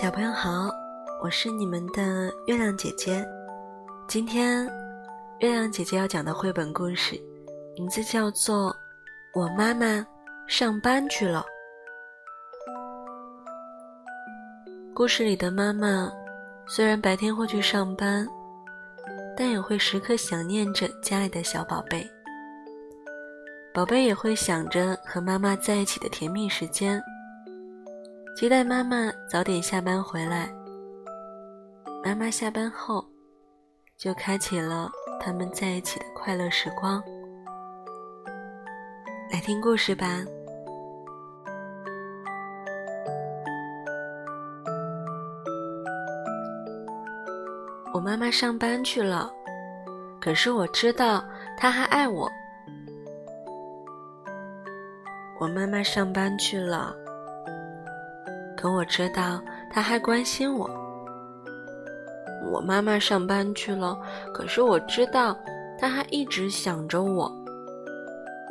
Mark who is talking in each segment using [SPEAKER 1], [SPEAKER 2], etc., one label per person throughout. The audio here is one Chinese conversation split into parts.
[SPEAKER 1] 小朋友好，我是你们的月亮姐姐。今天，月亮姐姐要讲的绘本故事，名字叫做《我妈妈上班去了》。故事里的妈妈，虽然白天会去上班，但也会时刻想念着家里的小宝贝。宝贝也会想着和妈妈在一起的甜蜜时间，期待妈妈早点下班回来。妈妈下班后，就开启了他们在一起的快乐时光。来听故事吧。我妈妈上班去了，可是我知道她还爱我。我妈妈上班去了，可我知道她还关心我。我妈妈上班去了，可是我知道她还一直想着我。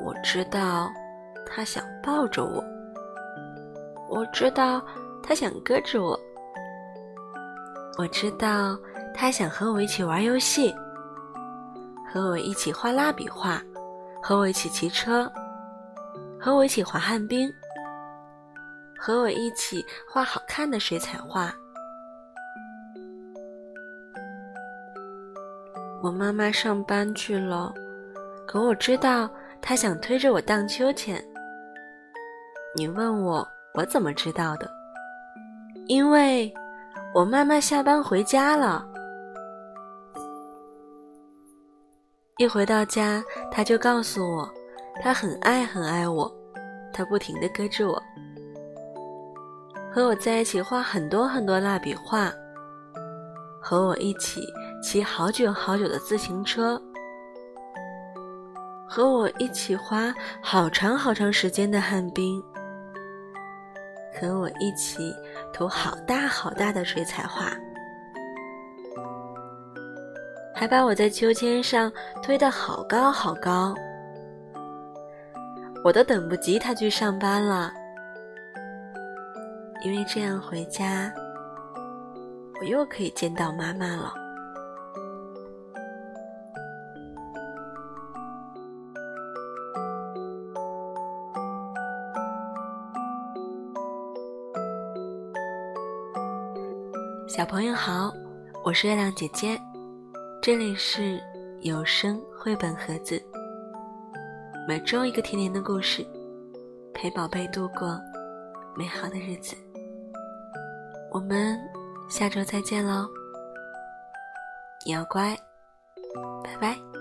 [SPEAKER 1] 我知道她想抱着我，我知道她想搁着我，我知道。她想和我一起玩游戏，和我一起画蜡笔画，和我一起骑车，和我一起滑旱冰，和我一起画好看的水彩画。我妈妈上班去了，可我知道她想推着我荡秋千。你问我，我怎么知道的？因为我妈妈下班回家了。一回到家，她就告诉我，他很爱很爱我，他不停地搁置我，和我在一起画很多很多蜡笔画，和我一起骑好久好久的自行车，和我一起滑好长好长时间的旱冰，和我一起涂好大好大的水彩画。还把我在秋千上推得好高好高，我都等不及他去上班了，因为这样回家，我又可以见到妈妈了。小朋友好，我是月亮姐姐。这里是有声绘本盒子，每周一个甜甜的故事，陪宝贝度过美好的日子。我们下周再见喽！你要乖，拜拜。